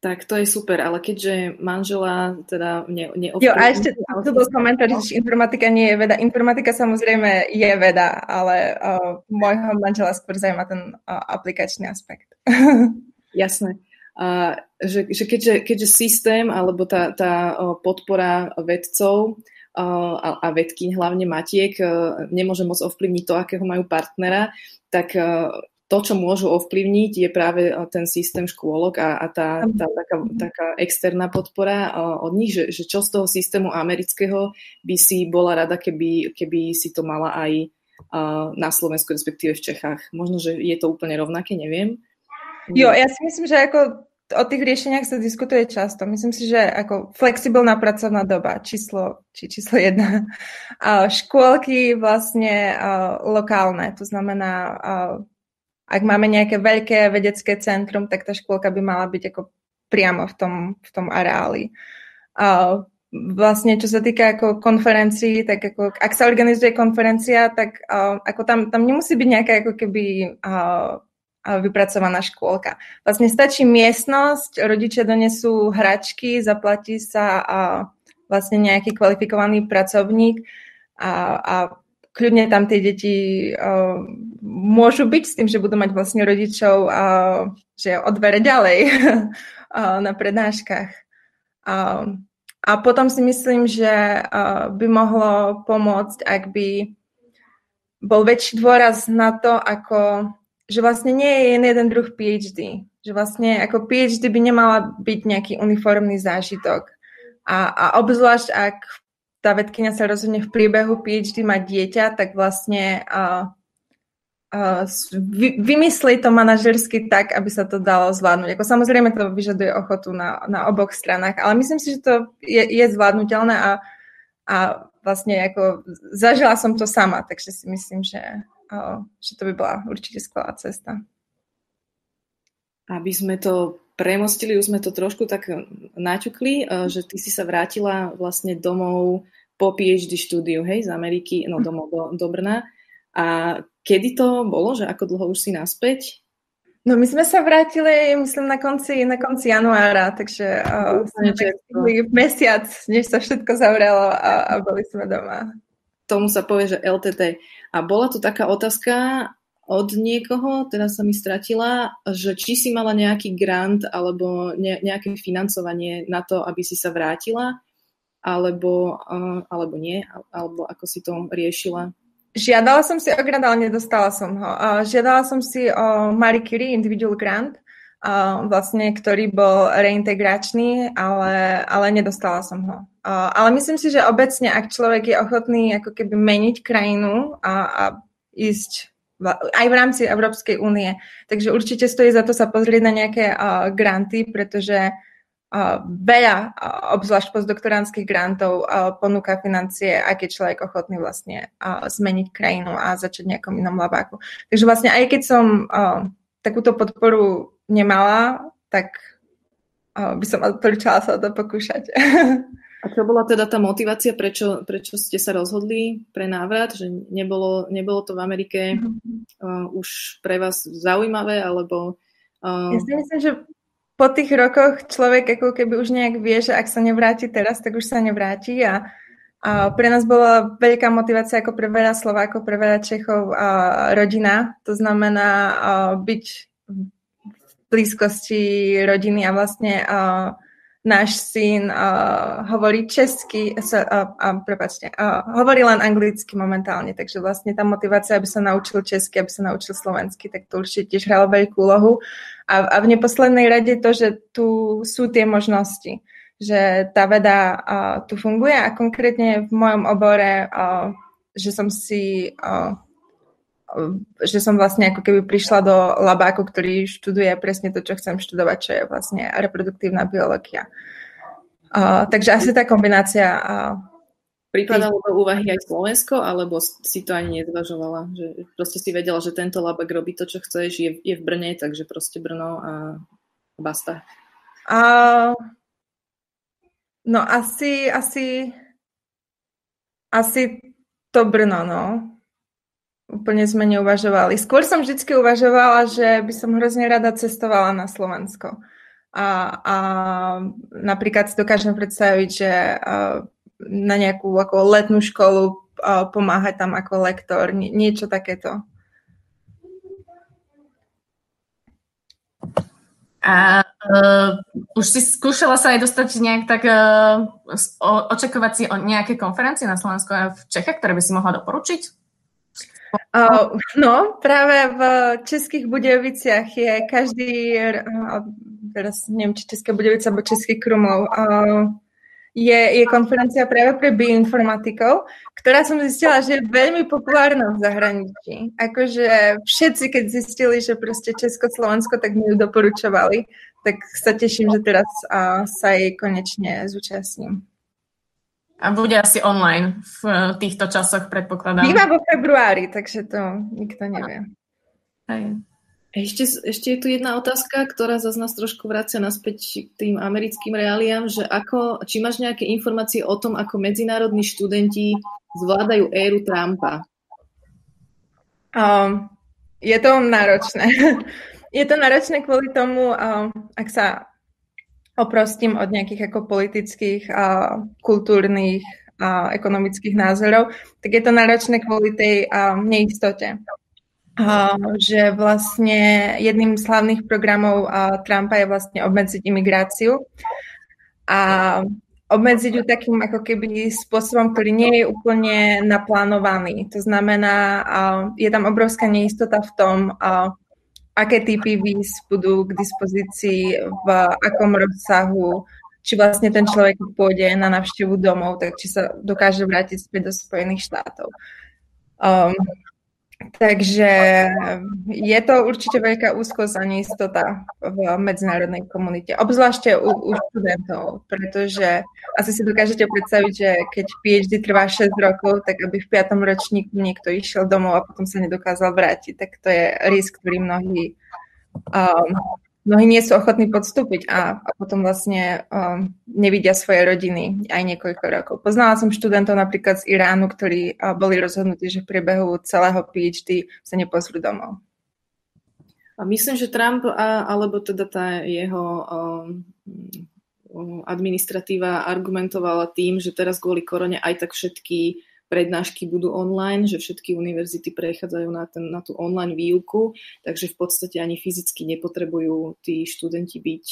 Tak to je super, ale keďže manžela teda ne. Jo, a ešte tu bol komentár, že informatika nie je veda. Informatika samozrejme je veda, ale uh, môjho manžela skôr zaujíma ten uh, aplikačný aspekt. Jasné. Uh, že, že keďže, keďže systém alebo tá, tá uh, podpora vedcov uh, a, a vedkyň, hlavne matiek, uh, nemôže môcť ovplyvniť to, akého majú partnera, tak uh, to, čo môžu ovplyvniť, je práve eh, ten systém škôlok a, a tá, tá taká, taká externá podpora eh, od nich, že, že čo z toho systému amerického by si bola rada, keby, keby si to mala aj eh, na Slovensku, respektíve v Čechách. Možno, že je to úplne rovnaké, neviem. Jo, ja si myslím, že ako o tých riešeniach sa diskutuje často. Myslím si, že ako flexibilná pracovná doba, číslo, či číslo jedna. Škôlky vlastne lokálne, to znamená ak máme nejaké veľké vedecké centrum, tak tá škôlka by mala byť ako priamo v tom, v tom areáli. A vlastne, čo sa týka ako konferencií, tak ako, ak sa organizuje konferencia, tak uh, ako tam, tam nemusí byť nejaká ako keby uh, vypracovaná škôlka. Vlastne stačí miestnosť, rodičia donesú hračky, zaplatí sa a vlastne nejaký kvalifikovaný pracovník a, a kľudne tam tie deti uh, môžu byť s tým, že budú mať vlastne rodičov, uh, že o ďalej na prednáškach. A potom si myslím, že by mohlo pomôcť, ak by bol väčší dôraz na to, ako, že vlastne nie je jeden druh PhD. Že vlastne ako PhD by nemala byť nejaký uniformný zážitok. A, a obzvlášť, ak tá vedkynia sa rozhodne v priebehu PhD mať dieťa, tak vlastne uh, uh, vy, vymyslí to manažersky tak, aby sa to dalo zvládnuť. Ako samozrejme to vyžaduje ochotu na, na oboch stranách, ale myslím si, že to je, je zvládnutelné a, a vlastne ako zažila som to sama, takže si myslím, že, uh, že to by bola určite skvelá cesta. Aby sme to premostili, už sme to trošku tak naťukli, eh, že ty si sa vrátila vlastne domov po PhD štúdiu, hej, z Ameriky, no mhm. domov do, do Brna. A kedy to bolo, že ako dlho už si naspäť? No my sme sa vrátili, myslím, na konci, na konci januára, takže uh, sme mesiac, než sa všetko zavrelo a, a boli sme doma. Tomu sa povie, že LTT. A bola tu taká otázka, od niekoho, teraz sa mi stratila, že či si mala nejaký grant alebo ne, nejaké financovanie na to, aby si sa vrátila, alebo, uh, alebo nie, alebo ako si to riešila? Žiadala som si o grant, ale nedostala som ho. Uh, žiadala som si o Marie Curie Individual Grant, uh, vlastne, ktorý bol reintegračný, ale, ale nedostala som ho. Uh, ale myslím si, že obecne, ak človek je ochotný ako keby meniť krajinu a, a ísť aj v rámci Európskej únie. Takže určite stojí za to sa pozrieť na nejaké uh, granty, pretože uh, veľa, uh, obzvlášť postdoktoránskych grantov, uh, ponúka financie, ak je človek ochotný vlastne uh, zmeniť krajinu a začať nejakom inom labáku. Takže vlastne aj keď som uh, takúto podporu nemala, tak uh, by som odporúčala sa to pokúšať. A čo bola teda tá motivácia, prečo, prečo ste sa rozhodli pre návrat? Že nebolo, nebolo to v Amerike uh, už pre vás zaujímavé, alebo... Uh... Ja si myslím, že po tých rokoch človek ako keby už nejak vie, že ak sa nevráti teraz, tak už sa nevráti a, a pre nás bola veľká motivácia ako pre veľa Slovákov, pre veľa Čechov a rodina. To znamená a byť v blízkosti rodiny a vlastne a, náš syn uh, hovorí česky, sa, uh, uh, prepáčte, uh, hovorí len anglicky momentálne, takže vlastne tá motivácia, aby sa naučil česky, aby sa naučil slovensky, tak to určite tiež hralo veľkú úlohu. A, a v neposlednej rade to, že tu sú tie možnosti, že tá veda uh, tu funguje a konkrétne v mojom obore, uh, že som si uh, že som vlastne ako keby prišla do labáku, ktorý študuje presne to, čo chcem študovať, čo je vlastne reproduktívna biológia. Uh, takže asi tá kombinácia... Uh, Pripadalo do úvahy aj Slovensko, alebo si to ani nezvažovala? Že proste si vedela, že tento labak robí to, čo chceš, je, je v Brne, takže proste Brno a basta. Uh, no asi, asi, asi to Brno, no úplne sme neuvažovali. Skôr som vždy uvažovala, že by som hrozne rada cestovala na Slovensko. A, a napríklad si dokážem predstaviť, že na nejakú ako letnú školu pomáhať tam ako lektor, niečo takéto. A uh, už si skúšala sa aj dostať nejak tak uh, očakovať si o nejaké konferencie na Slovensku a v Čechách, ktoré by si mohla doporučiť? No, práve v Českých Budejoviciach je každý, teraz neviem, či České Budejovice alebo Český Krumlov, je, je konferencia práve pre bioinformatikov, ktorá som zistila, že je veľmi populárna v zahraničí. Akože všetci, keď zistili, že proste Česko-Slovensko, tak mi ju doporučovali. Tak sa teším, že teraz sa jej konečne zúčastním. A bude asi online v eh, týchto časoch, predpokladám. Býva vo februári, takže to nikto nevie. Aj. Ešte, ešte je tu jedna otázka, ktorá zase nás trošku vracia naspäť k tým americkým reáliám, že ako, či máš nejaké informácie o tom, ako medzinárodní študenti zvládajú éru Trumpa? Um, je to náročné. je to náročné kvôli tomu, um, ak sa oprostím od nejakých ako politických a kultúrnych a ekonomických názorov, tak je to náročné kvôli tej a, neistote. že vlastne jedným z hlavných programov Trumpa je vlastne obmedziť imigráciu a obmedziť ju takým ako keby spôsobom, ktorý nie je úplne naplánovaný. To znamená, je tam obrovská neistota v tom, aké typy víz budú k dispozícii, v akom rozsahu, či vlastne ten človek pôjde na návštevu domov, tak či sa dokáže vrátiť späť do Spojených štátov. Um, Takže je to určite veľká úzkosť a neistota v medzinárodnej komunite, obzvlášte u, u študentov, pretože asi si dokážete predstaviť, že keď PhD trvá 6 rokov, tak aby v 5. ročníku niekto išiel domov a potom sa nedokázal vrátiť, tak to je risk, ktorý mnohí um, mnohí nie sú ochotní podstúpiť a, a potom vlastne um, nevidia svoje rodiny aj niekoľko rokov. Poznala som študentov napríklad z Iránu, ktorí uh, boli rozhodnutí, že v priebehu celého PhD sa nepozrú domov. A myslím, že Trump, a, alebo teda tá jeho um, administratíva argumentovala tým, že teraz kvôli korone aj tak všetky prednášky budú online, že všetky univerzity prechádzajú na, ten, na tú online výuku, takže v podstate ani fyzicky nepotrebujú tí študenti byť.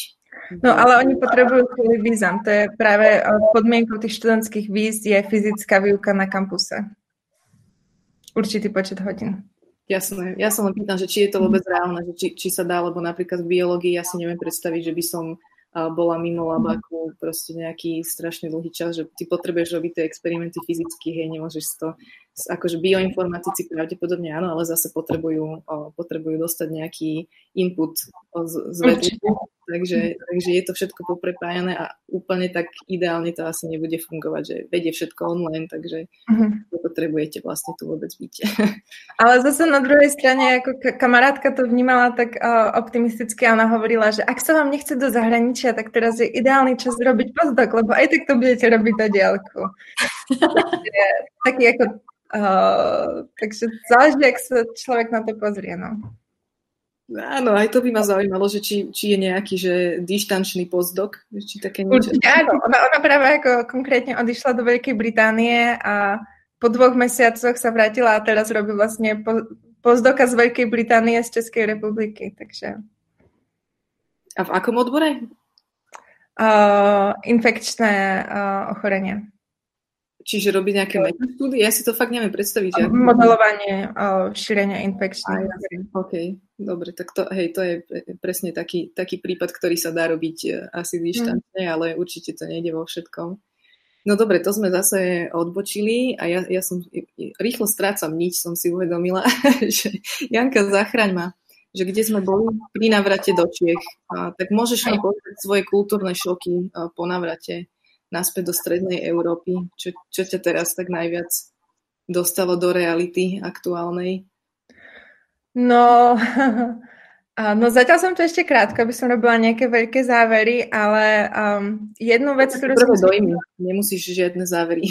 No ale oni potrebujú kvôli vízam. To je práve eh, podmienkou tých študentských víz je fyzická výuka na kampuse. Určitý počet hodín. Jasné. Ja som len pýtam, že či je to vôbec reálne, že či, či sa dá, lebo napríklad v biológii ja si neviem predstaviť, že by som bola mimo labaku proste nejaký strašne dlhý čas, že ty potrebuješ robiť tie experimenty fyzicky, hej, nemôžeš to, akože bioinformatici pravdepodobne áno, ale zase potrebujú, potrebujú dostať nejaký input z, z vedy, Takže, takže je to všetko poprepájané a úplne tak ideálne to asi nebude fungovať, že vedie všetko online, takže uh-huh. potrebujete vlastne tu vôbec byť. Ale zase na druhej strane, ako kamarátka to vnímala tak uh, optimisticky a ona hovorila, že ak sa vám nechce do zahraničia, tak teraz je ideálny čas robiť postdoc, lebo aj tak to budete robiť na diálku. taký ako Uh, takže záleží, ak sa človek na to pozrie. No. Áno, aj to by ma zaujímalo, že či, či je nejaký že dištančný postdoc, či také niečo. Určite áno, ona, ona práve ako konkrétne odišla do Veľkej Británie a po dvoch mesiacoch sa vrátila a teraz robí vlastne po, postdoka z Veľkej Británie z Českej republiky, takže... A v akom odbore? Uh, infekčné uh, ochorenia. Čiže robí nejaké metastúdy? Ja si to fakt neviem predstaviť. Ja. Modelovanie šírenia infekčných. OK, dobre, tak to, hej, to je presne taký, taký prípad, ktorý sa dá robiť uh, asi dištantne, mm. ale určite to nejde vo všetkom. No dobre, to sme zase odbočili a ja, ja som rýchlo strácam nič, som si uvedomila, že Janka, zachraň ma, že kde sme boli pri navrate do Čiech, a, tak môžeš mi povedať svoje kultúrne šoky a, po navrate naspäť do strednej Európy? Čo, čo ťa teraz tak najviac dostalo do reality aktuálnej? No, no zatiaľ som to ešte krátko, aby som robila nejaké veľké závery, ale um, jednu vec, ktorú som... dojmy, nemusíš žiadne závery.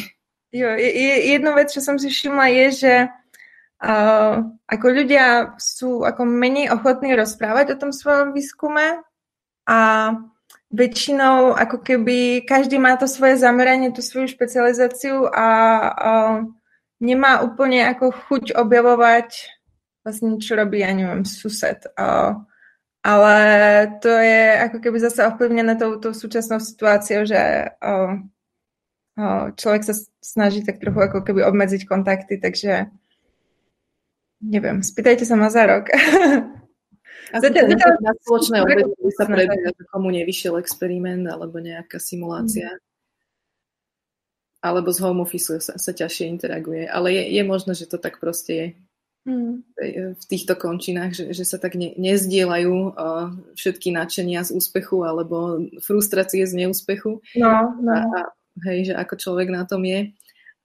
Jo, jednu vec, čo som si všimla, je, že uh, ako ľudia sú ako menej ochotní rozprávať o tom svojom výskume a väčšinou ako keby každý má to svoje zameranie, tú svoju špecializáciu a, a nemá úplne ako chuť objavovať vlastne, čo robí, ja neviem, sused. A, ale to je ako keby zase ovplyvnené tou, tou súčasnou situáciou, že a, a človek sa snaží tak trochu ako keby obmedziť kontakty, takže neviem, spýtajte sa ma za rok. Zatiaľ, na spoločné obede sa prebieha, komu nevyšiel experiment alebo nejaká simulácia. Mm. Alebo z home office sa, sa ťažšie interaguje. Ale je, je možné, že to tak proste je. Mm. V týchto končinách, že, že sa tak ne, nezdielajú uh, všetky nadšenia z úspechu alebo frustrácie z neúspechu. No, no. A, a, hej, že ako človek na tom je.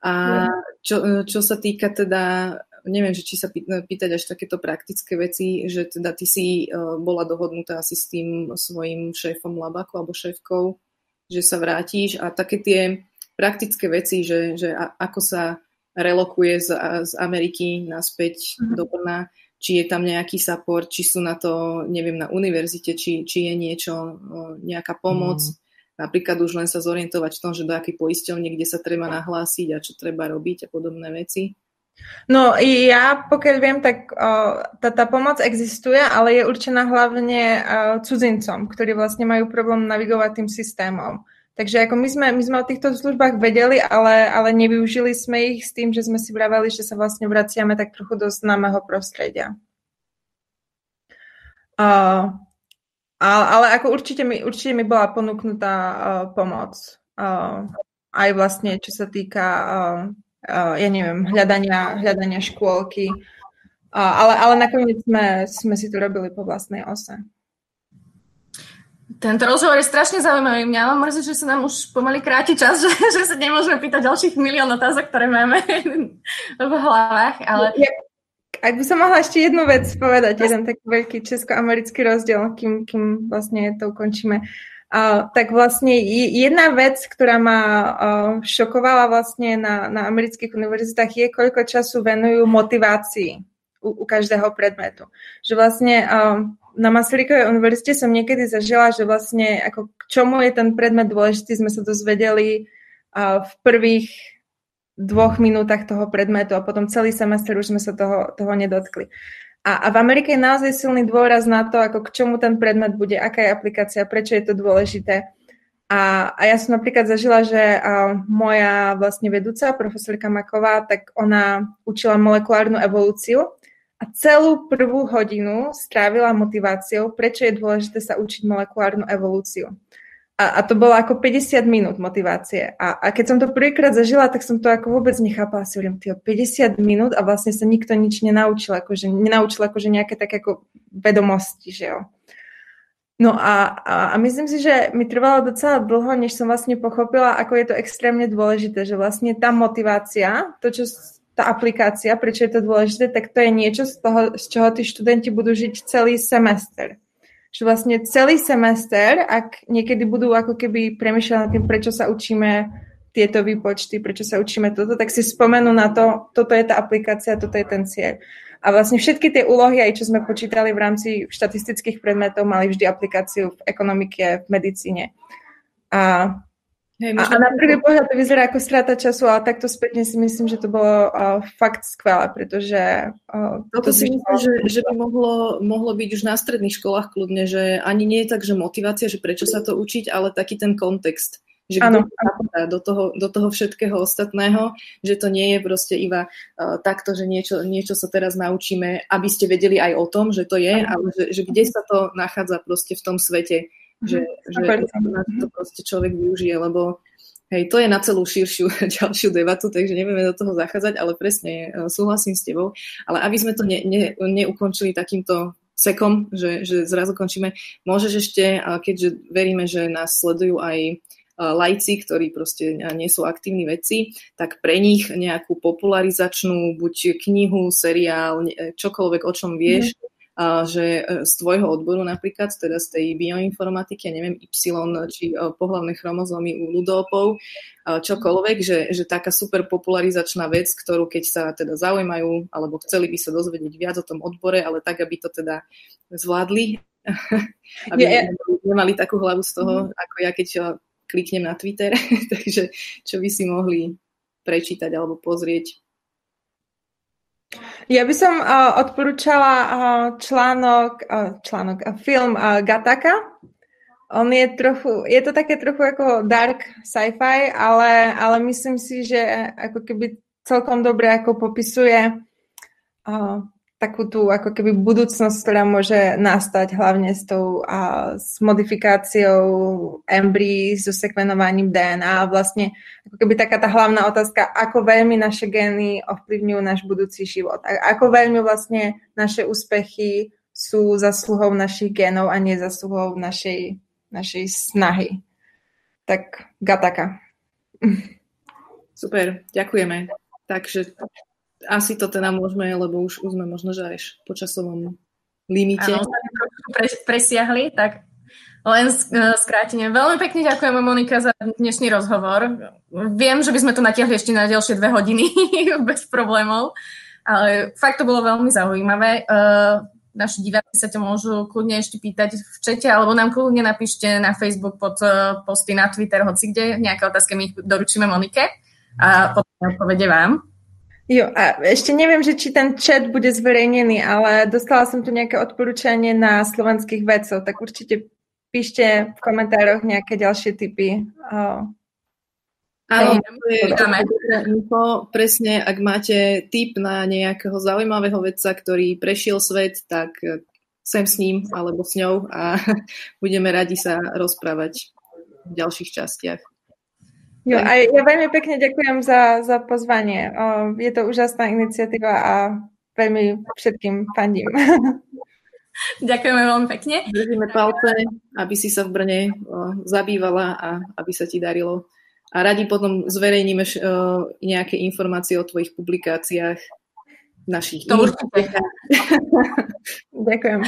A čo, čo sa týka teda neviem, že či sa pýtať až takéto praktické veci, že teda ty si uh, bola dohodnutá asi s tým svojim šéfom Labaku alebo šéfkou, že sa vrátiš a také tie praktické veci, že, že a, ako sa relokuje z, z Ameriky naspäť mm. do Brna, či je tam nejaký support, či sú na to, neviem, na univerzite, či, či je niečo, nejaká pomoc. Mm. Napríklad už len sa zorientovať v tom, že do akej poisťovne, kde sa treba nahlásiť a čo treba robiť a podobné veci. No ja, pokiaľ viem, tak tá, tá pomoc existuje, ale je určená hlavne cudzincom, ktorí vlastne majú problém navigovať tým systémom. Takže ako my sme, my sme o týchto službách vedeli, ale, ale nevyužili sme ich s tým, že sme si vraveli, že sa vlastne vraciame tak trochu do známeho prostredia. Uh, ale ako určite mi, určite mi bola ponúknutá uh, pomoc. Uh, aj vlastne, čo sa týka, uh, ja neviem, hľadania, hľadania škôlky. Uh, ale, ale nakoniec sme, sme si to robili po vlastnej ose. Tento rozhovor je strašne zaujímavý. Mňa mám mrzí, že sa nám už pomaly kráti čas, že, že sa nemôžeme pýtať ďalších milión otázok, ktoré máme v hlavách. Ale... Ja, ak by som mohla ešte jednu vec povedať, jeden taký veľký česko-americký rozdiel, kým, kým vlastne to ukončíme. Uh, tak vlastne jedna vec, ktorá ma šokovala vlastne na, na amerických univerzitách je, koľko času venujú motivácii u, u každého predmetu. Že vlastne na Masarykovej univerzite som niekedy zažila, že vlastne ako k čomu je ten predmet dôležitý, sme sa dozvedeli v prvých dvoch minútach toho predmetu a potom celý semester už sme sa toho, toho nedotkli. A, a v Amerike je naozaj silný dôraz na to, ako k čomu ten predmet bude, aká je aplikácia, prečo je to dôležité. A, a ja som napríklad zažila, že a, moja vlastne vedúca, profesorka Maková, tak ona učila molekulárnu evolúciu a celú prvú hodinu strávila motiváciou, prečo je dôležité sa učiť molekulárnu evolúciu. A, a to bolo ako 50 minút motivácie. A, a keď som to prvýkrát zažila, tak som to ako vôbec nechápala. Si hovorím, 50 minút a vlastne sa nikto nič nenaučil, akože, nenaučil akože nejaké také ako vedomosti, že jo. No a, a, a myslím si, že mi trvalo docela dlho, než som vlastne pochopila, ako je to extrémne dôležité, že vlastne tá motivácia, to, čo tá aplikácia, prečo je to dôležité, tak to je niečo z toho, z čoho tí študenti budú žiť celý semester. Že vlastne celý semester, ak niekedy budú ako keby premýšľať nad tým, prečo sa učíme tieto výpočty, prečo sa učíme toto, tak si spomenú na to, toto je tá aplikácia, toto je ten cieľ. A vlastne všetky tie úlohy, aj čo sme počítali v rámci štatistických predmetov, mali vždy aplikáciu v ekonomike, v medicíne. A Hej, a, a na prvý pohľad to vyzerá ako strata času, ale takto spätne si myslím, že to bolo uh, fakt skvelé, pretože... Uh, Toto to si myslím, že, že by mohlo, mohlo byť už na stredných školách kľudne, že ani nie je tak, že motivácia, že prečo sa to učiť, ale taký ten kontext že ano. do toho, do toho všetkého ostatného, že to nie je proste iba uh, takto, že niečo, niečo sa teraz naučíme, aby ste vedeli aj o tom, že to je, ale že, že kde sa to nachádza proste v tom svete že, že to proste človek využije, lebo hej, to je na celú širšiu ďalšiu debatu, takže nebudeme do toho zachádzať, ale presne e, súhlasím s tebou. Ale aby sme to ne, ne, neukončili takýmto sekom, že, že zrazu končíme, môžeš ešte, keďže veríme, že nás sledujú aj e, lajci, ktorí proste nie sú aktívni vedci, tak pre nich nejakú popularizačnú buď knihu, seriál, čokoľvek, o čom vieš, mm že e, z tvojho odboru napríklad, teda z tej bioinformatiky, ja neviem, Y či e, pohlavné chromozómy u ľudopov, čokoľvek, že, že taká super popularizačná vec, ktorú keď sa teda zaujímajú, alebo chceli by sa dozvedieť viac o tom odbore, ale tak, aby to teda zvládli, aby yeah. nemali takú hlavu z toho, mm. ako ja, keď kliknem na Twitter, takže čo by si mohli prečítať alebo pozrieť ja by som uh, odporúčala uh, článok, uh, článok, uh, film uh, Gataka. On je trochu, je to také trochu ako dark sci-fi, ale, ale myslím si, že ako keby celkom dobre ako popisuje uh, takú tú ako keby budúcnosť, ktorá môže nastať hlavne s tou a, s modifikáciou embryí, so sekvenovaním DNA vlastne ako keby taká tá hlavná otázka, ako veľmi naše gény ovplyvňujú náš budúci život. A ako veľmi vlastne naše úspechy sú zasluhou našich génov a nie zasluhou našej, našej snahy. Tak gataka. Super, ďakujeme. Takže asi to teda môžeme, lebo už, už sme možno, že až po časovom limite. Áno, pre, presiahli, tak len e, skrátenie. Veľmi pekne ďakujeme, Monika, za dnešný rozhovor. Viem, že by sme to natiahli ešte na ďalšie dve hodiny bez problémov, ale fakt to bolo veľmi zaujímavé. E, naši diváci sa ťa môžu kľudne ešte pýtať v čete, alebo nám kľudne napíšte na Facebook pod e, posty, na Twitter, hoci kde, nejaké otázky my ich doručíme Monike a potom odpovede vám. Jo, a ešte neviem, že či ten chat bude zverejnený, ale dostala som tu nejaké odporúčanie na slovenských vedcov, tak určite píšte v komentároch nejaké ďalšie typy. Áno, to je info. Presne, ak máte tip na nejakého zaujímavého vedca, ktorý prešiel svet, tak sem s ním alebo s ňou a budeme radi sa rozprávať v ďalších častiach. Jo, a ja veľmi pekne ďakujem za, za pozvanie. Je to úžasná iniciatíva a veľmi všetkým fandím. Ďakujeme veľmi pekne. Držíme palce, aby si sa v Brne zabývala a aby sa ti darilo. A radi potom zverejníme nejaké informácie o tvojich publikáciách našich. To určite. Ďakujem.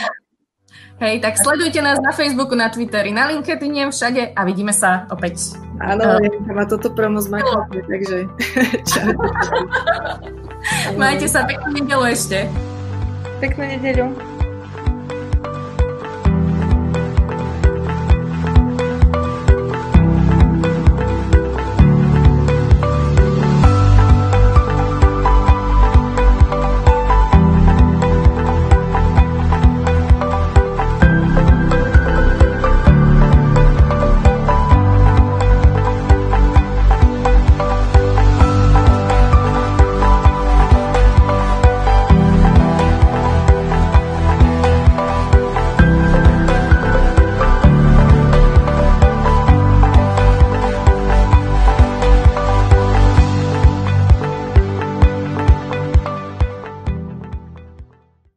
Hej, tak sledujte nás na Facebooku, na Twitteri, na LinkedIn, všade a vidíme sa opäť. Áno, uh, má toto promo zmaknúť, takže čau. Majte sa, peknú nedelu ešte. Peknú nedelu.